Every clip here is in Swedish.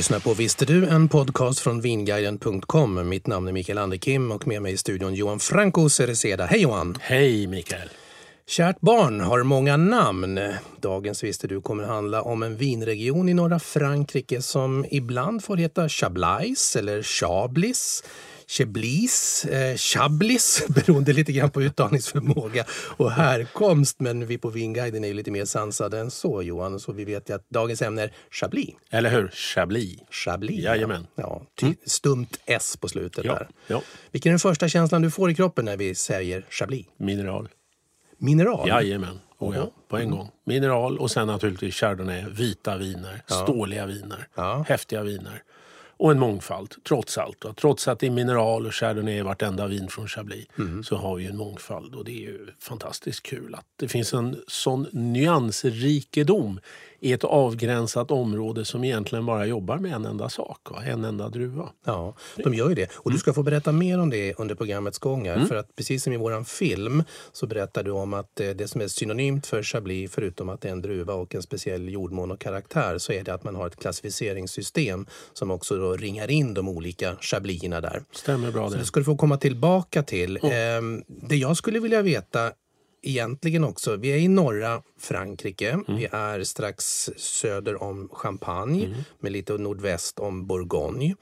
lyssnar på Visste du? En podcast från vinguiden.com. Mitt namn är Mikael Anderkim och med mig i studion Johan Franco Cereceda. Hej Johan! Hej Mikael! Kärt barn har många namn. Dagens Visste du kommer handla om en vinregion i norra Frankrike som ibland får heta Chablais eller Chablis. Chablis, eh, Chablis, beroende lite grann på uttalningsförmåga och härkomst. Men vi på Vinguiden är ju lite mer sansade än så Johan, så vi vet ju att dagens ämne är Chablis. Eller hur? Chablis. Chablis. Jajamän. Ja, ty- stumt S på slutet Ja, där. ja. Vilken är den första känslan du får i kroppen när vi säger Chablis? Mineral. Mineral? Jajamän. Oh, ja. På en gång. Mineral och sen naturligtvis chardonnay. Vita viner. Ståliga viner. Ja. Häftiga viner. Och en mångfald, trots allt. Och trots att det är mineral och chardonnay i vartenda vin från Chablis så har vi en mångfald. Och det är ju fantastiskt kul att det finns en sån nyansrikedom i ett avgränsat område som egentligen bara jobbar med en enda sak. Va? En enda druva. Ja, de gör ju det. Och du ska få berätta mer om det under programmets gång. här. För att precis som i våran film så berättar du om att eh, det som är synonymt för Chablis, förutom att det är en druva och en speciell jordmån och karaktär, så är det att man har ett klassificeringssystem som också då ringar in de olika Chablisarna där. Stämmer bra Så det. det ska du få komma tillbaka till. Ehm, det jag skulle vilja veta egentligen också, vi är i norra Frankrike. Vi är strax söder om Champagne, med lite nordväst om Bourgogne.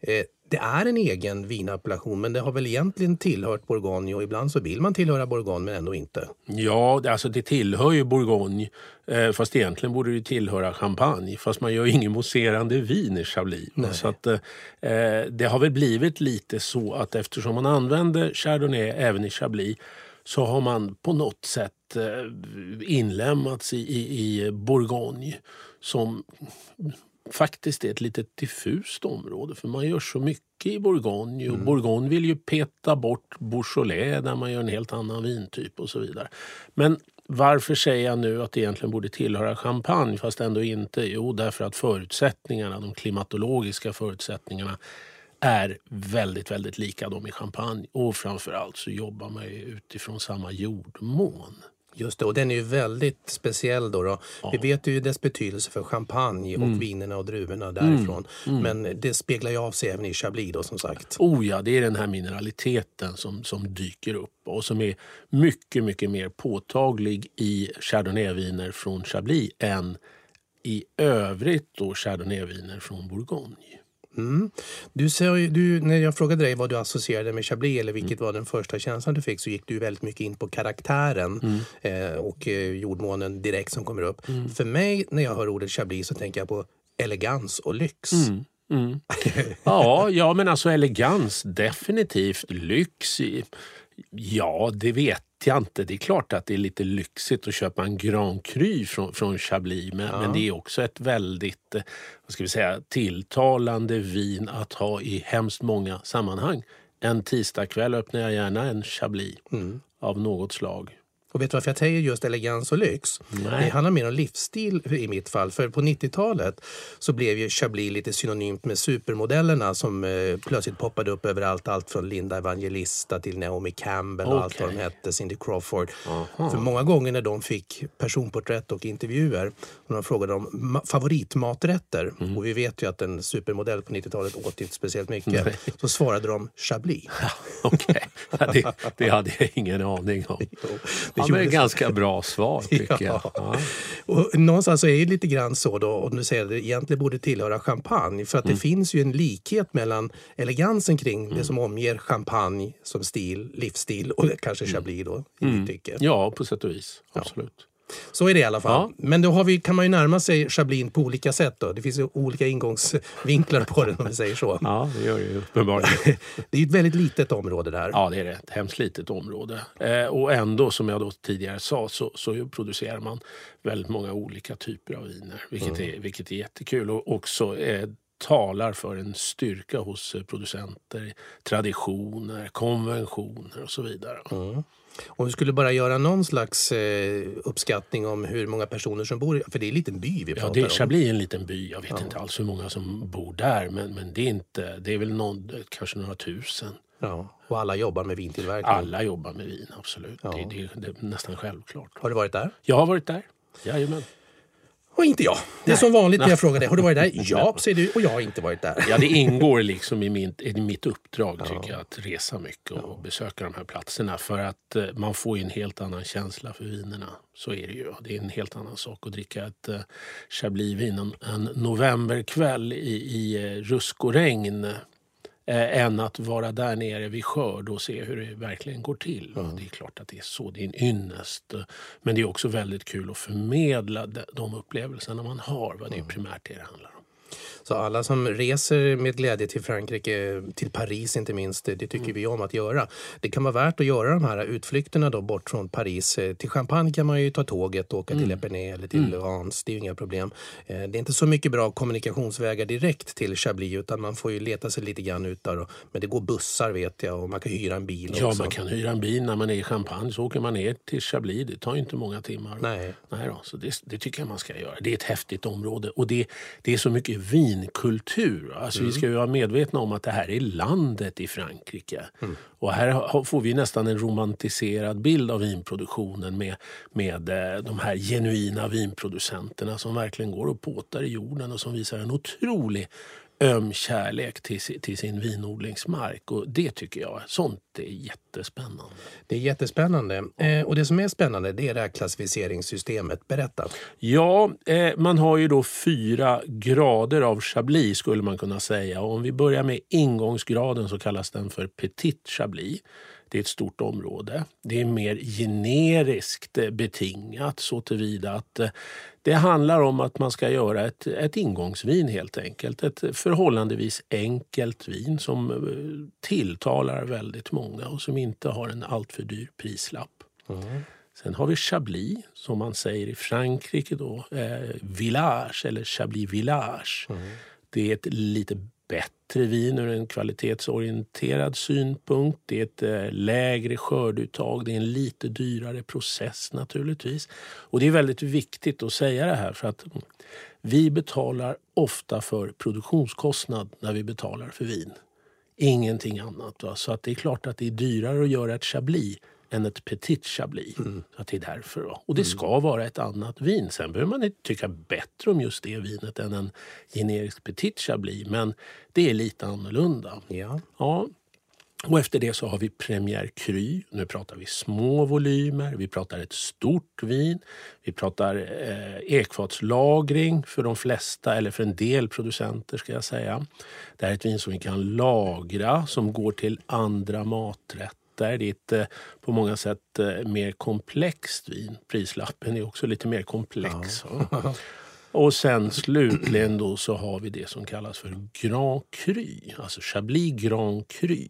Eh, det är en egen vinappellation, men det har väl egentligen tillhört Bourgogne och ibland så vill man tillhöra Bourgogne men ändå inte. Ja, det- alltså det tillhör ju Bourgogne. Eh, fast egentligen borde det tillhöra Champagne. Fast man gör ju ingen mousserande vin i Chablis. Så att, eh, eh, det har väl blivit lite så att eftersom man använder Chardonnay även i Chablis så har man på något sätt eh, inlämnats i, i, i Bourgogne som faktiskt är ett lite diffust område för man gör så mycket i Bourgogne och Bourgogne vill ju peta bort Beaujolais där man gör en helt annan vintyp och så vidare. Men varför säger jag nu att det egentligen borde tillhöra champagne fast ändå inte? Jo, därför att förutsättningarna, de klimatologiska förutsättningarna är väldigt, väldigt lika de i champagne och framförallt så jobbar man ju utifrån samma jordmån. Just det, och den är ju väldigt speciell då. då. Vi vet ju dess betydelse för champagne och vinerna och druvorna därifrån. Men det speglar ju av sig även i Chablis då som sagt. Oh ja, det är den här mineraliteten som, som dyker upp och som är mycket, mycket mer påtaglig i chardonnayviner från Chablis än i övrigt då chardonnayviner från Bourgogne. Du, sa ju- du, när jag frågade dig vad du associerade med Chablis eller vilket var den första känslan du fick så gick du väldigt mycket in på karaktären eh, och eh, jordmånen direkt som kommer upp. För mig när jag hör ordet Chablis så tänker jag på elegans och lyx. Ja, ja, men alltså elegans, definitivt. Lyx, ja, det vet jag inte. Det är klart att det är lite lyxigt att köpa en Grand Cru från, från Chablis men, men det är också ett väldigt eh, vad ska vi säga, tilltalande vin att ha i hemskt många sammanhang. En tisdagkväll öppnar jag gärna en Chablis av något slag. Och vet du varför jag säger just elegans och lyx? Nej. Det handlar mer om livsstil i mitt fall. För på 90-talet så blev ju Chablis lite synonymt med supermodellerna som eh, plötsligt poppade upp överallt. Allt från Linda Evangelista till Naomi Campbell och allt vad de hette, Cindy Crawford. För många gånger när de fick personporträtt och intervjuer och de frågade om ma- favoritmaträtter Mm. och vi vet ju att en supermodell på 90-talet åt inte speciellt mycket. Så svarade de Chablis. Okej, ja, det, det hade jag ingen aning om. Jo, det Ja, men ett ganska bra svar tycker jag. Ja. Ja. Och någonstans så är det lite grann så då, och nu säger jag det egentligen borde tillhöra champagne. För att Mm. det finns ju en likhet mellan elegansen kring det som omger champagne som stil, livsstil och kanske Chablis då i mitt tycke. Mm. ja, på sätt och vis. Absolut. Så är det i alla fall. Ja. Men då vi, kan man ju närma sig Chablis på olika sätt. Då. Det finns olika ingångsvinklar på den om vi säger så. Ja, det gör det ju uppenbarligen. Det är ju ett väldigt litet område där. Ja, det är det. Ett hemskt litet område. Eh, och ändå, som jag då tidigare sa, så, så producerar man väldigt många olika typer av viner. Vilket, är, vilket är jättekul och också eh, talar för en styrka hos eh, producenter. Traditioner, konventioner och så vidare. Om vi skulle bara göra någon slags eh, uppskattning om hur många personer som bor för det är en liten by vi Ja, pratar det är om. Är en liten by. Jag vet inte alls hur många som bor där. Men, men det, är inte, det är väl någon, kanske några tusen. Ja, och alla jobbar med vintillverkning. Alla jobbar med vin, absolut. Det, det, det är nästan självklart. Har du varit där? Jag har varit där. Jajamän. Och inte jag. Det är som vanligt när jag frågar dig. Har du varit där? Ja, säger du. Och jag har inte varit där. Ja, det ingår liksom i, min, i mitt uppdrag tycker jag, att resa mycket och besöka de här platserna. För att eh, man får ju en helt annan känsla för vinerna. Så är det ju. Det är en helt annan sak att dricka ett eh, Chablis-vin en, en novemberkväll i, i eh, rusk och regn. Eh, än att vara där nere vid skörd och se hur det verkligen går till. va. Det är klart att det är så, det är en ynnest. Men det är också väldigt kul att förmedla de upplevelserna man har. Vad det är primärt det det handlar om. Så alla som reser med glädje till Frankrike, till Paris inte minst, det tycker Mm. vi om att göra. Det kan vara värt att göra de här utflykterna då bort från Paris. Eh, Till Champagne kan man ju ta tåget och åka Mm. till Epernay eller till Reims. Det är ju inga problem. Eh, Det är inte så mycket bra kommunikationsvägar direkt till Chablis utan man får ju leta sig lite grann ut där. Men det går bussar vet jag och man kan hyra en bil Ja, också. man kan hyra en bil när man är i Champagne. Så åker man ner till Chablis. Det tar ju inte många timmar. Nej. Nej då, så det, det tycker jag man ska göra. Det är ett häftigt område och det, det är så mycket vinkultur. Alltså Vi ska ju vara medvetna om att det här är landet i Frankrike. Och här får vi nästan en romantiserad bild av vinproduktionen med, med eh, de här genuina vinproducenterna som verkligen går och påtar i jorden och som visar en otrolig öm kärlek till, till sin vinodlingsmark. Och det tycker jag, sånt är jättespännande. Det är jättespännande. Eh, och det som är spännande det är det här klassificeringssystemet. Berätta. Ja, eh, man har ju då fyra grader av Chablis skulle man kunna säga. Och om vi börjar med ingångsgraden så kallas den för Petit Chablis. Det är ett stort område. Det är mer generiskt eh, betingat så tillvida att eh, det handlar om att man ska göra ett, ett ingångsvin helt enkelt. Ett förhållandevis enkelt vin som eh, tilltalar väldigt många och som inte har en alltför dyr prislapp. Sen har vi Chablis, som man säger i Frankrike. Då, eh, village, eller Chablis Village. Det är ett lite bättre vin ur en kvalitetsorienterad synpunkt. Det är ett eh, lägre skörduttag. Det är en lite dyrare process naturligtvis. Och det är väldigt viktigt att säga det här för att vi betalar ofta för produktionskostnad när vi betalar för vin. Ingenting annat. Va? Så att det är klart att det är dyrare att göra ett Chablis än ett Petit Chablis. Så att det är därför. Va? Och det ska vara ett annat vin. Sen behöver man inte tycka bättre om just det vinet än en generisk Petit Chablis. Men det är lite annorlunda. Ja. Ja. Och efter det så har vi Premier Cru. Nu pratar vi små volymer, vi pratar ett stort vin. Vi pratar eh, ekfatslagring för de flesta, eller för en del producenter ska jag säga. Det här är ett vin som vi kan lagra, som går till andra maträtter. Det är ett eh, på många sätt eh, mer komplext vin. Prislappen är också lite mer komplex. Ja. Och sen slutligen då så har vi det som kallas för Grand Cru, alltså Chablis Grand Cru.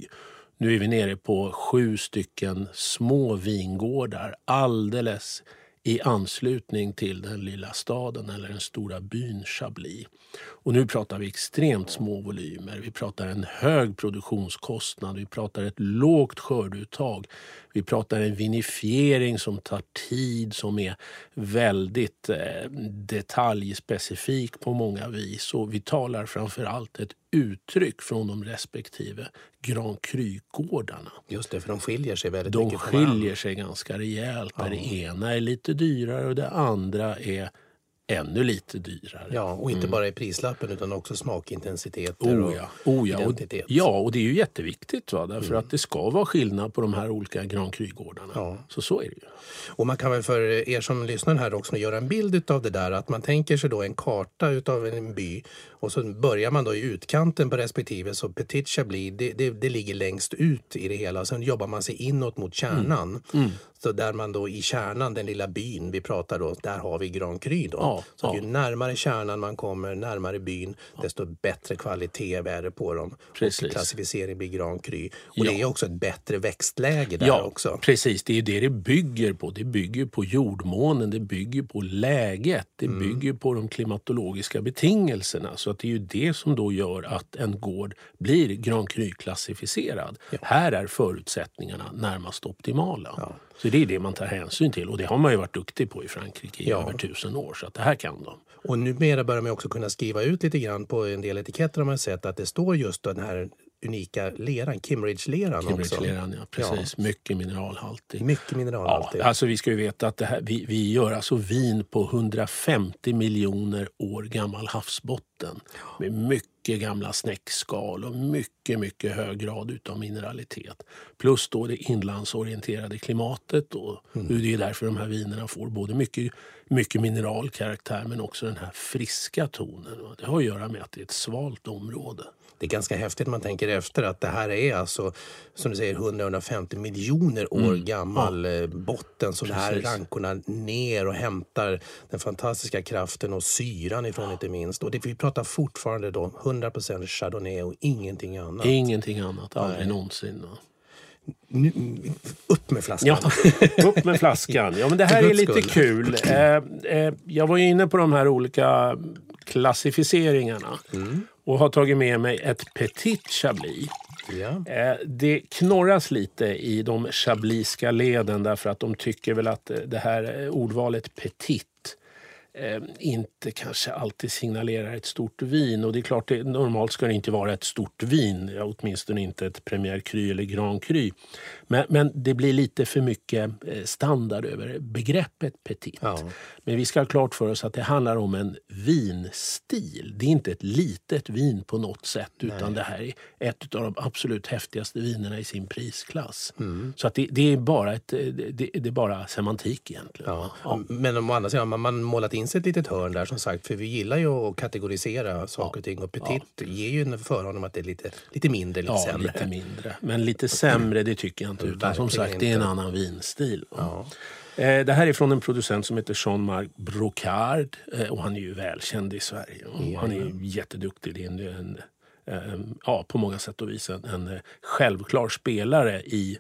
Nu är vi nere på sju stycken små vingårdar alldeles i anslutning till den lilla staden eller den stora byn Chablis. Och nu pratar vi extremt små volymer. Vi pratar en hög produktionskostnad, vi pratar ett lågt skördeuttag. Vi pratar en vinifiering som tar tid, som är väldigt eh, detaljspecifik på många vis. Och vi talar framför allt ett uttryck från de respektive Grand Cru-gårdarna. Just det, för de skiljer sig väldigt de mycket från skiljer sig ganska rejält. Där det ena är lite dyrare och det andra är ännu lite dyrare. Ja, och inte bara i prislappen utan också smakintensiteter Oh och ja, oh ja. Och, identitet. ja, och det är ju jätteviktigt. Va? Därför att det ska vara skillnad på de här olika Grand Cru-gårdarna. Ja. Så så är det ju. Och man kan väl för er som lyssnar här också göra en bild av det där. Att man tänker sig då en karta utav en by och så börjar man då i utkanten på respektive. Så Petit Chablis, det, det, det ligger längst ut i det hela. Och sen jobbar man sig inåt mot kärnan. Mm. Så där man då i kärnan, den lilla byn vi pratar då, där har vi Grand Cru då. Ja, så ja. ju närmare kärnan man kommer, närmare byn, desto bättre kvalitet är det på dem. Precis. Och klassificering blir Grand Cru. Och det Ja. är också ett bättre växtläge där ja, också. precis. Det är det det bygger på. Det bygger på jordmånen, det bygger på läget, det Mm. bygger på de klimatologiska betingelserna. Så att det är ju det som då gör att en gård blir Grand Cru-klassificerad. Här är förutsättningarna närmast optimala. Så det är det man tar hänsyn till och det har man ju varit duktig på i Frankrike i Ja. över tusen år. Så att det här kan de. Och numera börjar man också kunna skriva ut lite grann på en del etiketter har man sett att det står just den här unika leran, Kimmeridge-leran också. Cambridge-leran, ja, precis. Mycket mineralhaltig. Mycket mineralhalt. Ja, alltså vi ska ju veta att det här, vi, vi gör alltså vin på 150 miljoner år gammal havsbotten. Med mycket gamla snäckskal och mycket, mycket hög grad utav mineralitet. Plus då det inlandsorienterade klimatet. Och Det är därför de här vinerna får både mycket, mycket mineralkaraktär men också den här friska tonen. Det har att göra med att det är ett svalt område. Det är ganska häftigt man tänker efter att det här är alltså som du säger 100-150 miljoner år gammal eh, botten. Så det här Mm. Rankorna ner och hämtar den fantastiska kraften och syran ifrån inte minst. Och det, vi pratar fortfarande då 100% chardonnay och ingenting annat. Ingenting annat, aldrig någonsin. va? Nu, upp med flaskan! Ja, upp med flaskan. Ja, men det här är lite kul. Eh, eh, jag var inne på de här olika klassificeringarna och har tagit med mig ett Petit Chablis. Ja. Eh, Det knorras lite i de chabliska leden därför att de tycker väl att det här ordvalet petit eh, inte kanske alltid signalerar ett stort vin. Och det är klart, det, normalt ska det inte vara ett stort vin, ja, åtminstone inte ett Premier Cru eller Grand Cru. Men, men det blir lite för mycket eh, standard över begreppet petit. Ja. Men vi ska ha klart för oss att det handlar om en vinstil. Det är inte ett litet vin på något sätt utan det här är ett av de absolut häftigaste vinerna i sin prisklass. Mm. Så att det, det, är bara ett, det, det det är bara semantik egentligen. Ja. Men å andra sidan har man målat in sig ett litet hörn där som sagt. För vi gillar ju att kategorisera saker och ting. Och petit ger ju en förhållande om att det är lite, lite mindre, lite Ja, sämre. lite mindre. Men lite sämre, det tycker jag inte. Utan som Verkligen sagt, det är en annan vinstil. Eh, Det här är från en producent som heter Jean-Marc Brocard. eh, Och han är ju välkänd i Sverige. Han är ju jätteduktig. Det är en, ja, på många sätt och vis en, en eh, självklar spelare i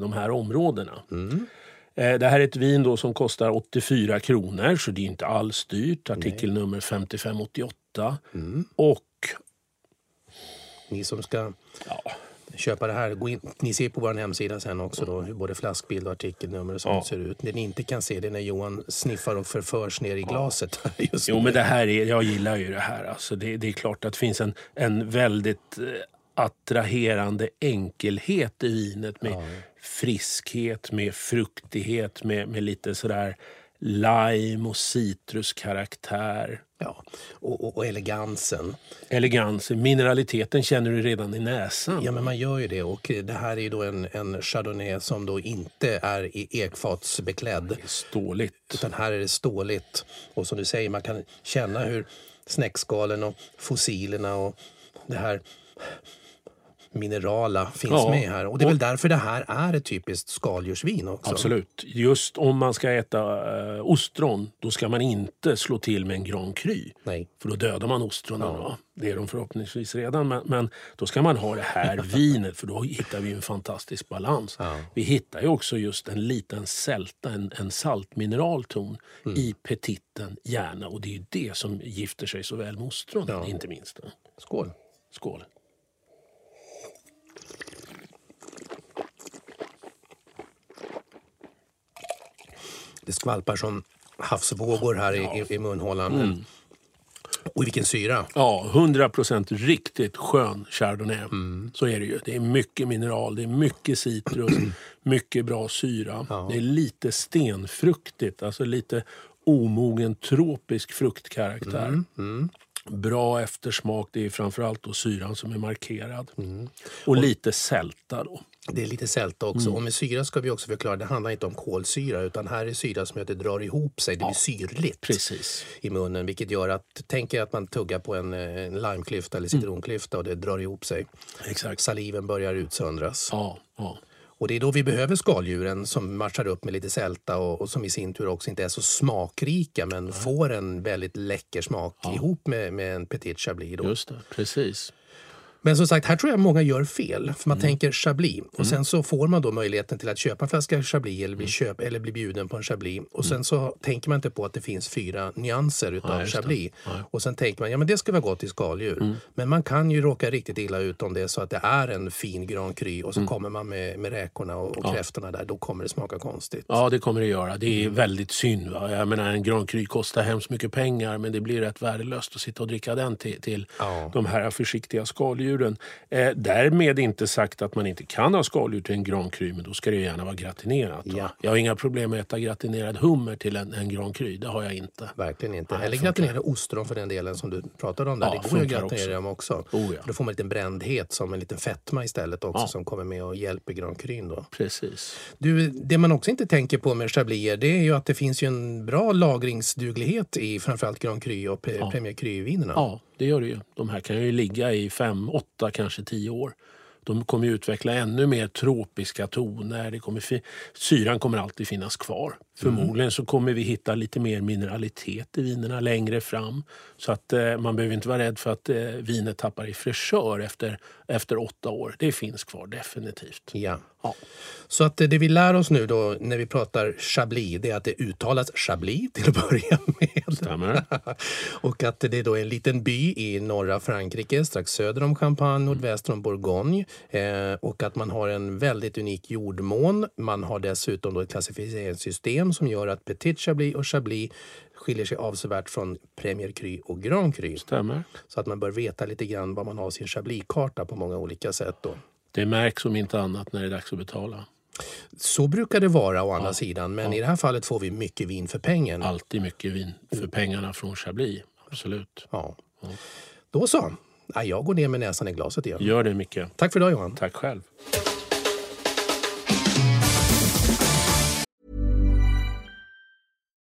de här områdena. Eh, Det här är ett vin då som kostar 84 kronor, så det är inte alls dyrt. Artikelnummer 5588. Och Ni som ska ja, köpa det här, gå in, ni ser på vår hemsida sen också då, hur både flaskbild och artikelnummer och sånt Ja. ser ut. Det ni inte kan se det är när Johan sniffar och förförs ner i glaset. Just Jo, men det här är, jag gillar ju det här. Alltså det, det är klart att det finns en, en väldigt eh, attraherande enkelhet i vinet med friskhet, med fruktighet, med, med lite sådär lime och citruskaraktär. Ja, och, och, och elegansen. Elegans, mineraliteten känner du redan i näsan. Ja, men man gör ju det. Och det här är ju då en, en chardonnay som då inte är i ekfatsbeklädd. Ståligt. Utan här är det ståligt. Och som du säger, man kan känna hur snäckskalen och fossilerna och det här minerala finns Ja. med här. Och det är Och- väl därför det här är ett typiskt skaldjursvin också. Absolut. Just om man ska äta eh, ostron, då ska man inte slå till med en Grand Cru. Nej. För då dödar man ostronen. va? Det är de förhoppningsvis redan. Men, men då ska man ha det här vinet för då hittar vi en fantastisk balans. Vi hittar ju också just en liten sälta, en, en saltmineralton i petiten gärna. Och det är ju det som gifter sig så väl med ostronen, inte minst. Skål! Skål! Det skvalpar som havsvågor här i, i, i munhålan. Och vilken syra! Ja, 100 procent riktigt skön chardonnay. Så är det ju. Det är mycket mineral, det är mycket citrus, mycket bra syra. Det är lite stenfruktigt, alltså lite omogen tropisk fruktkaraktär. Bra eftersmak, det är framförallt då syran som är markerad. Och lite sälta då. Det är lite sälta också. Och med syra ska vi också förklara, det handlar inte om kolsyra utan här är syra som gör att det drar ihop sig, det blir syrligt Precis. i munnen vilket gör att, tänk er att man tuggar på en, en limeklyfta eller citronklyfta och det drar ihop sig. Exakt. Saliven börjar utsöndras. Ja, ja. Och det är då vi behöver skaldjuren som matchar upp med lite sälta och, och som i sin tur också inte är så smakrika men får en väldigt läcker smak ihop med, med en petit chablis. Då. Just det. Precis. Men som sagt, här tror jag många gör fel. För man Mm. tänker chablis och sen så får man då möjligheten till att köpa en flaska chablis eller bli, Mm. köp, eller bli bjuden på en chablis. Och sen så tänker man inte på att det finns fyra nyanser utav det. chablis. Och sen tänker man, ja men det ska vara gott i skaldjur. Men man kan ju råka riktigt illa ut om det är så att det är en fin Grand Cru och så kommer man med, med räkorna och, och kräftorna där. Då kommer det smaka konstigt. Ja, det kommer det göra. Det Mm. är väldigt synd. Va? Jag menar, en Grand Cru kostar hemskt mycket pengar men det blir rätt värdelöst att sitta och dricka den till, till Ja. de här försiktiga skaldjuren. Eh, därmed inte sagt att man inte kan ha skaldjur till en Grand Cru men då ska det gärna vara gratinerat. Ja. Jag har inga problem med att äta gratinerad hummer till en, en Cru. Det har jag inte. Verkligen inte. Nej, Eller funkar. gratinera ostron för den delen som du pratade om. Där. Ja, det går ju att gratinera också. dem också. Oh, ja. Då får man en liten brändhet som en liten fetma istället också Ja. som kommer med och hjälper Grand Crun då. Precis. Du, det man också inte tänker på med chabliser det är ju att det finns ju en bra lagringsduglighet i framförallt Grand Cru och P- Premier Cru-vinerna. Ja, det gör det ju. De här kan ju ligga i fem, åtta, kanske tio år. De kommer ju utveckla ännu mer tropiska toner. Det kommer syran kommer alltid finnas kvar. Förmodligen så kommer vi hitta lite mer mineralitet i vinerna längre fram. Så att eh, man behöver inte vara rädd för att eh, vinet tappar i fräschör efter, efter åtta år. Det finns kvar definitivt. Ja. Ja. Så att det vi lär oss nu då när vi pratar chablis det är att det uttalas chablis till att börja med. Stämmer. och att det då är en liten by i norra Frankrike strax söder om Champagne, nordväster om Bourgogne. Eh, och att man har en väldigt unik jordmån. Man har dessutom då ett klassificeringssystem som gör att Petit Chablis och Chablis skiljer sig avsevärt från Premier Cru och Grand Cru. Stämmer. Så att man bör veta lite grann vad man har sin Chablis-karta på många olika sätt. Då. Det märks om inte annat när det är dags att betala. Så brukar det vara å andra sidan, men i det här fallet får vi mycket vin för pengen. Alltid mycket vin för pengarna från Chablis. Absolut. Ja. Då så. Ja, jag går ner med näsan i glaset igen. Gör det Micke. Tack för idag Johan. Tack själv.